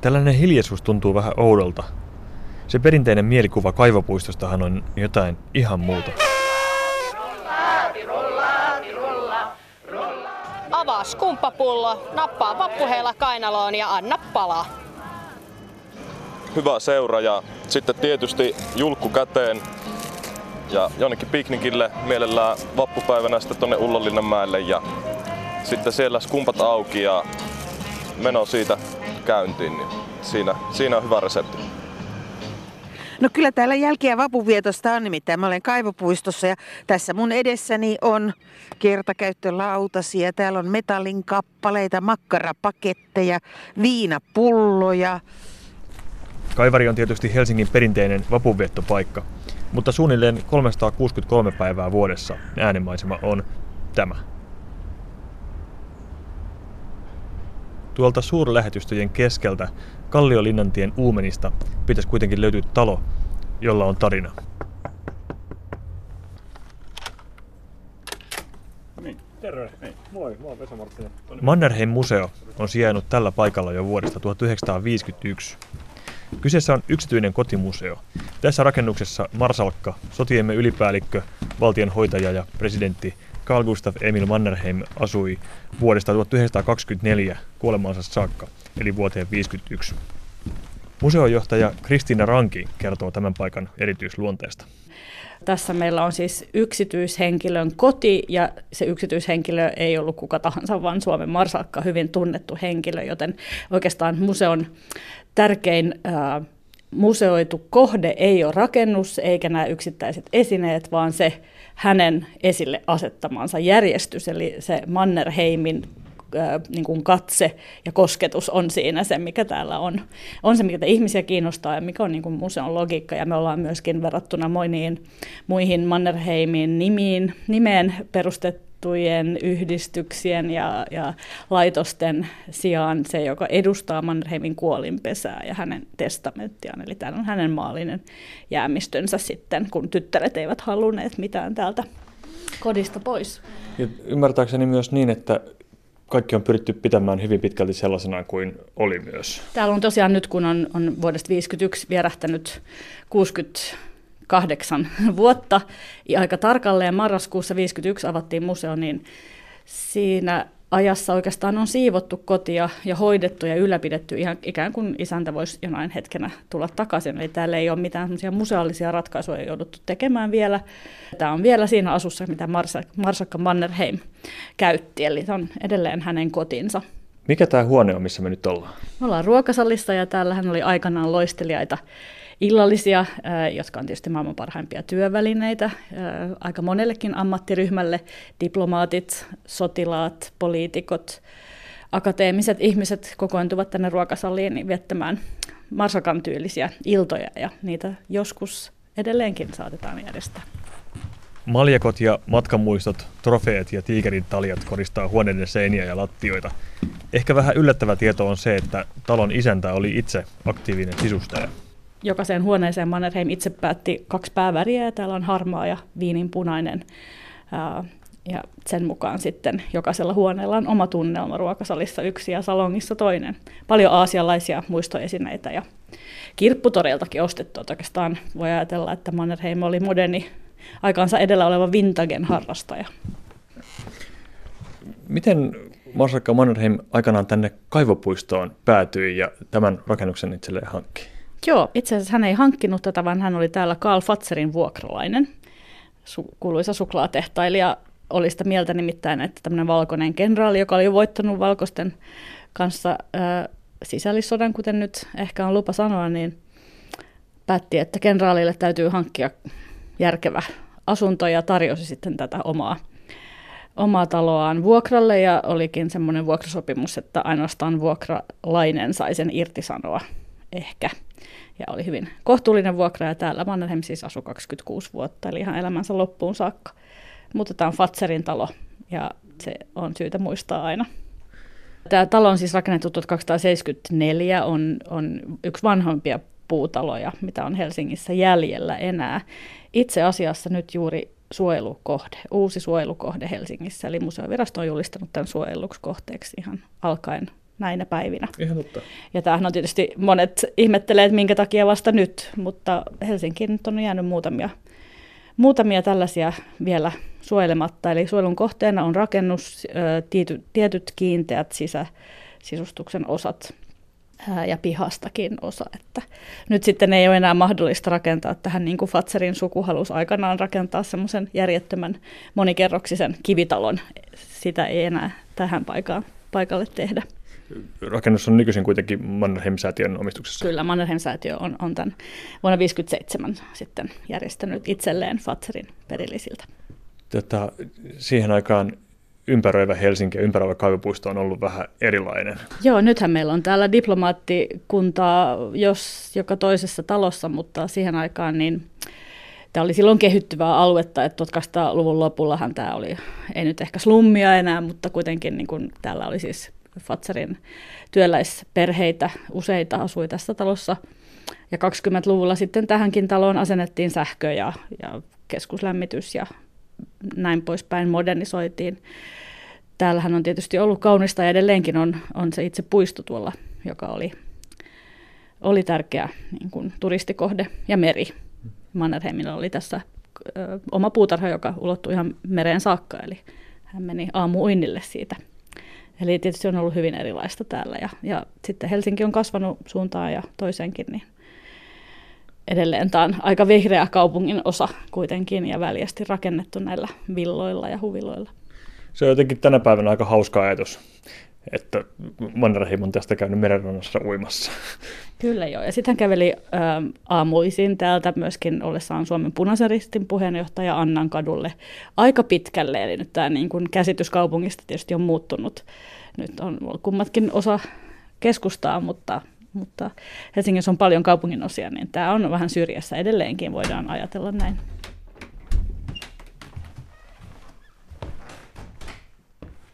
Tällainen hiljaisuus tuntuu vähän oudolta. Se perinteinen mielikuva kaivopuistostahan on jotain ihan muuta. Avaa skumppapullo, nappaa vappuheella kainaloon ja anna palaa. Hyvä seura ja sitten tietysti julkku käteen ja jonnekin piknikille mielellään vappupäivänä sitten tonne Ullonlinnanmäelle ja sitten siellä skumpat auki ja meno siitä käyntiin, niin siinä, siinä on hyvä resepti. No kyllä täällä jälkiä vapuvietosta on nimittäin. Mä olen kaivopuistossa ja tässä mun edessäni on kertakäyttölautasia. Täällä on metallin kappaleita, makkarapaketteja, viinapulloja. Kaivari on tietysti Helsingin perinteinen vapunviettopaikka, mutta suunnilleen 363 päivää vuodessa äänenmaisema on tämä. Tuolta suurlähetystöjen keskeltä Kalliolinnantien uumenista pitäisi kuitenkin löytyä talo, jolla on tarina. Niin, terve. Niin, moi, mä oon Vesa Marttinen. Mannerheim-museo on sijainnut tällä paikalla jo vuodesta 1951. Kyseessä on yksityinen kotimuseo. Tässä rakennuksessa Marsalkka, sotiemme ylipäällikkö, valtionhoitaja ja presidentti Carl Gustav Emil Mannerheim asui vuodesta 1924 kuolemaansa saakka, eli vuoteen 1951. Museojohtaja Kristiina Ranki kertoo tämän paikan erityisluonteesta. Tässä meillä on siis yksityishenkilön koti ja se yksityishenkilö ei ollut kuka tahansa, vaan Suomen marsalkka, hyvin tunnettu henkilö, joten oikeastaan museon tärkein ää, museoitu kohde ei ole rakennus eikä nämä yksittäiset esineet, vaan se hänen esille asettamansa järjestys, eli se Mannerheimin niin kuin katse ja kosketus on siinä se, mikä täällä on. On se, mikä ihmisiä kiinnostaa ja mikä on niin kuin museon logiikka. Ja me ollaan myöskin verrattuna moniin muihin Mannerheimin nimiin, nimeen perustettujen yhdistyksien ja, ja laitosten sijaan se, joka edustaa Mannerheimin kuolinpesää ja hänen testamenttiaan. Eli täällä on hänen maallinen jäämistönsä sitten, kun tyttäret eivät halunneet mitään täältä kodista pois. Ja ymmärtääkseni myös niin, että kaikki on pyritty pitämään hyvin pitkälti sellaisena kuin oli myös. Täällä on tosiaan nyt, kun on, on vuodesta 1951 vierähtänyt 68 vuotta, ja aika tarkalleen marraskuussa 51 avattiin museo, niin siinä ajassa oikeastaan on siivottu kotia ja hoidettu ja ylläpidetty ihan ikään kuin isäntä voisi jonain hetkenä tulla takaisin. Eli täällä ei ole mitään museaalisia ratkaisuja jouduttu tekemään vielä. Tämä on vielä siinä asussa, mitä Marsakka Mannerheim käytti, eli se on edelleen hänen kotinsa. Mikä tämä huone on, missä me nyt ollaan? Me ollaan ruokasalissa ja täällähän oli aikanaan loistelijaita illallisia, jotka on tietysti maailman parhaimpia työvälineitä aika monellekin ammattiryhmälle, diplomaatit, sotilaat, poliitikot, akateemiset ihmiset kokoontuvat tänne ruokasaliin viettämään marsakan tyylisiä iltoja ja niitä joskus edelleenkin saatetaan järjestää. Maljakot ja matkamuistot, trofeet ja tiikerin taljat koristaa huoneiden seiniä ja lattioita. Ehkä vähän yllättävä tieto on se, että talon isäntä oli itse aktiivinen sisustaja jokaiseen huoneeseen Mannerheim itse päätti kaksi pääväriä ja täällä on harmaa ja viininpunainen. Ja sen mukaan sitten jokaisella huoneella on oma tunnelma, ruokasalissa yksi ja salongissa toinen. Paljon aasialaisia muistoesineitä ja kirpputoreiltakin ostettu. Oikeastaan voi ajatella, että Mannerheim oli moderni aikaansa edellä oleva vintagen harrastaja. Miten Marsakka Mannerheim aikanaan tänne kaivopuistoon päätyi ja tämän rakennuksen itselleen hankki? Joo, itse asiassa hän ei hankkinut tätä, vaan hän oli täällä Karl Fatserin vuokralainen, su- kuuluisa suklaatehtailija. Oli sitä mieltä nimittäin, että tämmöinen valkoinen kenraali, joka oli jo voittanut valkoisten kanssa ää, sisällissodan, kuten nyt ehkä on lupa sanoa, niin päätti, että kenraalille täytyy hankkia järkevä asunto ja tarjosi sitten tätä omaa, omaa taloaan vuokralle ja olikin semmoinen vuokrasopimus, että ainoastaan vuokralainen sai sen irtisanoa ehkä ja oli hyvin kohtuullinen vuokra ja täällä Mannerheim siis asui 26 vuotta, eli ihan elämänsä loppuun saakka. Mutta tämä on Fatserin talo ja se on syytä muistaa aina. Tämä talo on siis rakennettu 1274, on, on yksi vanhoimpia puutaloja, mitä on Helsingissä jäljellä enää. Itse asiassa nyt juuri suojelukohde, uusi suojelukohde Helsingissä, eli museovirasto on julistanut tämän suojeluksi kohteeksi ihan alkaen näinä päivinä. Ihan totta. Ja tämähän on tietysti, monet ihmettelee, että minkä takia vasta nyt, mutta Helsinkiin nyt on jäänyt muutamia, muutamia tällaisia vielä suojelematta. Eli suojelun kohteena on rakennus, tietyt, tietyt kiinteät sisä, sisustuksen osat ja pihastakin osa. Että nyt sitten ei ole enää mahdollista rakentaa tähän, niin kuin Fatserin suku halusi aikanaan rakentaa semmoisen järjettömän monikerroksisen kivitalon. Sitä ei enää tähän paikkaan, paikalle tehdä. Rakennus on nykyisin kuitenkin Mannerheim-säätiön omistuksessa. Kyllä, Mannerheim-säätiö on, on tämän vuonna 1957 sitten järjestänyt itselleen Fatserin perillisiltä. Tota, siihen aikaan ympäröivä Helsinki ja ympäröivä kaivopuisto on ollut vähän erilainen. Joo, nythän meillä on täällä diplomaattikuntaa jos joka toisessa talossa, mutta siihen aikaan niin tämä oli silloin kehittyvää aluetta, että 1800-luvun lopullahan tämä oli, ei nyt ehkä slummia enää, mutta kuitenkin niin kuin täällä oli siis Fatserin työläisperheitä, useita asui tässä talossa. Ja 20-luvulla sitten tähänkin taloon asennettiin sähkö ja, ja keskuslämmitys ja näin poispäin modernisoitiin. Täällähän on tietysti ollut kaunista ja edelleenkin on, on se itse puisto tuolla, joka oli, oli tärkeä niin kuin turistikohde ja meri. Mannerheimilla oli tässä ö, oma puutarha, joka ulottui ihan mereen saakka, eli hän meni aamuuinnille siitä. Eli tietysti on ollut hyvin erilaista täällä ja, ja sitten Helsinki on kasvanut suuntaan ja toiseenkin, niin edelleen tämä on aika vihreä kaupungin osa kuitenkin ja väljästi rakennettu näillä villoilla ja huviloilla. Se on jotenkin tänä päivänä aika hauska ajatus, että Mannerheim on tästä käynyt merenrannassa uimassa. Kyllä joo, ja sitten hän käveli ä, aamuisin täältä myöskin ollessaan Suomen punaisen ristin puheenjohtaja Annan kadulle aika pitkälle, eli nyt tämä niin kuin käsitys kaupungista tietysti on muuttunut. Nyt on kummatkin osa keskustaa, mutta mutta Helsingissä on paljon kaupungin osia, niin tämä on vähän syrjässä edelleenkin, voidaan ajatella näin.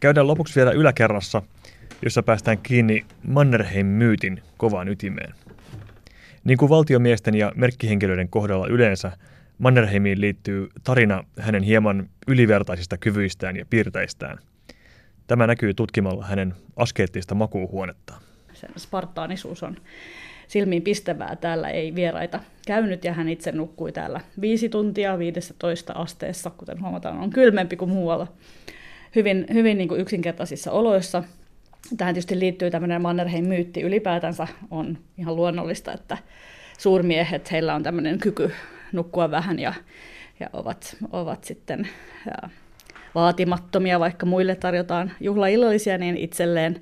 Käydään lopuksi vielä yläkerrassa, jossa päästään kiinni Mannerheim-myytin kovaan ytimeen. Niin kuin valtiomiesten ja merkkihenkilöiden kohdalla yleensä, Mannerheimiin liittyy tarina hänen hieman ylivertaisista kyvyistään ja piirteistään. Tämä näkyy tutkimalla hänen askeettista makuuhuonettaan sen spartaanisuus on silmiin pistävää. Täällä ei vieraita käynyt ja hän itse nukkui täällä viisi tuntia 15 asteessa, kuten huomataan, on kylmempi kuin muualla. Hyvin, hyvin niin kuin yksinkertaisissa oloissa. Tähän tietysti liittyy tämmöinen Mannerheim-myytti ylipäätänsä. On ihan luonnollista, että suurmiehet, heillä on tämmöinen kyky nukkua vähän ja, ja ovat, ovat sitten ja, vaatimattomia, vaikka muille tarjotaan juhlaillallisia, niin itselleen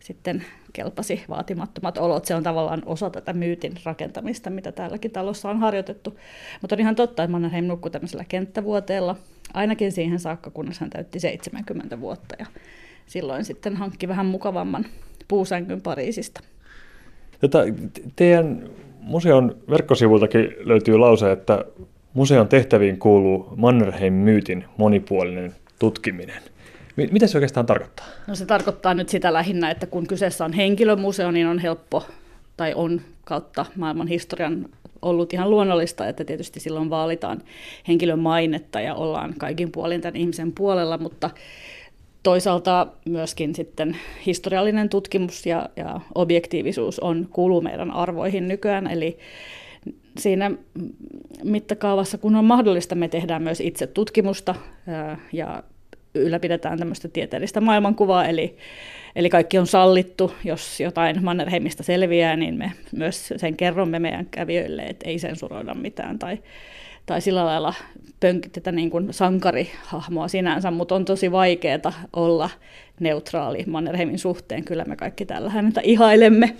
sitten kelpasi vaatimattomat olot. Se on tavallaan osa tätä myytin rakentamista, mitä täälläkin talossa on harjoitettu. Mutta on ihan totta, että Mannerheim nukkui tämmöisellä kenttävuoteella, ainakin siihen saakka, kunnes hän täytti 70 vuotta. Ja silloin sitten hankki vähän mukavamman puusängyn Pariisista. Tota, teidän museon verkkosivultakin löytyy lause, että museon tehtäviin kuuluu Mannerheim-myytin monipuolinen tutkiminen. Mitä se oikeastaan tarkoittaa? No se tarkoittaa nyt sitä lähinnä, että kun kyseessä on henkilömuseo, niin on helppo tai on kautta maailman historian ollut ihan luonnollista, että tietysti silloin vaalitaan henkilön mainetta ja ollaan kaikin puolin tämän ihmisen puolella, mutta toisaalta myöskin sitten historiallinen tutkimus ja, ja objektiivisuus on kuuluu meidän arvoihin nykyään, eli siinä mittakaavassa, kun on mahdollista, me tehdään myös itse tutkimusta ja ylläpidetään tämmöistä tieteellistä maailmankuvaa, eli, eli kaikki on sallittu. Jos jotain Mannerheimista selviää, niin me myös sen kerromme meidän kävijöille, että ei sensuroida mitään tai, tai sillä lailla pönkittää niin kuin sankarihahmoa sinänsä, mutta on tosi vaikeaa olla neutraali Mannerheimin suhteen. Kyllä me kaikki tällä häntä ihailemme.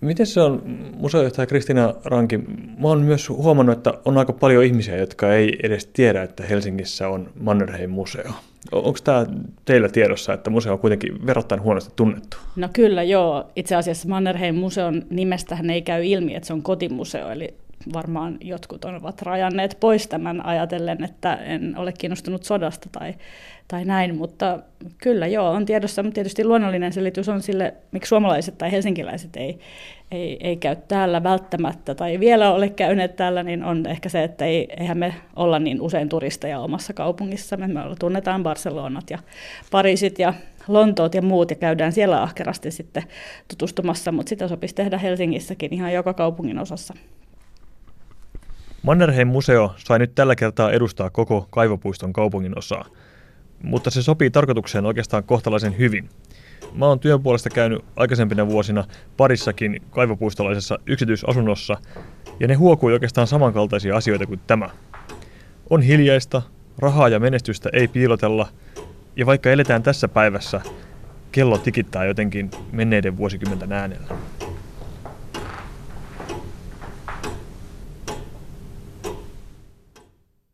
Miten se on, museojohtaja Kristina Ranki, mä oon myös huomannut, että on aika paljon ihmisiä, jotka ei edes tiedä, että Helsingissä on Mannerheim-museo. Onko tämä teillä tiedossa, että museo on kuitenkin verrattain huonosti tunnettu? No kyllä joo. Itse asiassa Mannerheim-museon nimestähän ei käy ilmi, että se on kotimuseo, eli varmaan jotkut ovat rajanneet pois tämän ajatellen, että en ole kiinnostunut sodasta tai, tai näin, mutta kyllä joo, on tiedossa, mutta tietysti luonnollinen selitys on sille, miksi suomalaiset tai helsinkiläiset ei, ei, ei käy täällä välttämättä tai vielä ole käyneet täällä, niin on ehkä se, että ei, eihän me olla niin usein turisteja omassa kaupungissamme. Me tunnetaan Barcelonat ja Pariisit ja Lontoot ja muut ja käydään siellä ahkerasti sitten tutustumassa, mutta sitä sopisi tehdä Helsingissäkin ihan joka kaupungin osassa. Mannerheim museo sai nyt tällä kertaa edustaa koko kaivopuiston kaupungin osaa, mutta se sopii tarkoitukseen oikeastaan kohtalaisen hyvin. Mä oon työn puolesta käynyt aikaisempina vuosina parissakin kaivopuistolaisessa yksityisasunnossa, ja ne huokui oikeastaan samankaltaisia asioita kuin tämä. On hiljaista, rahaa ja menestystä ei piilotella, ja vaikka eletään tässä päivässä, kello tikittää jotenkin menneiden vuosikymmenten äänellä.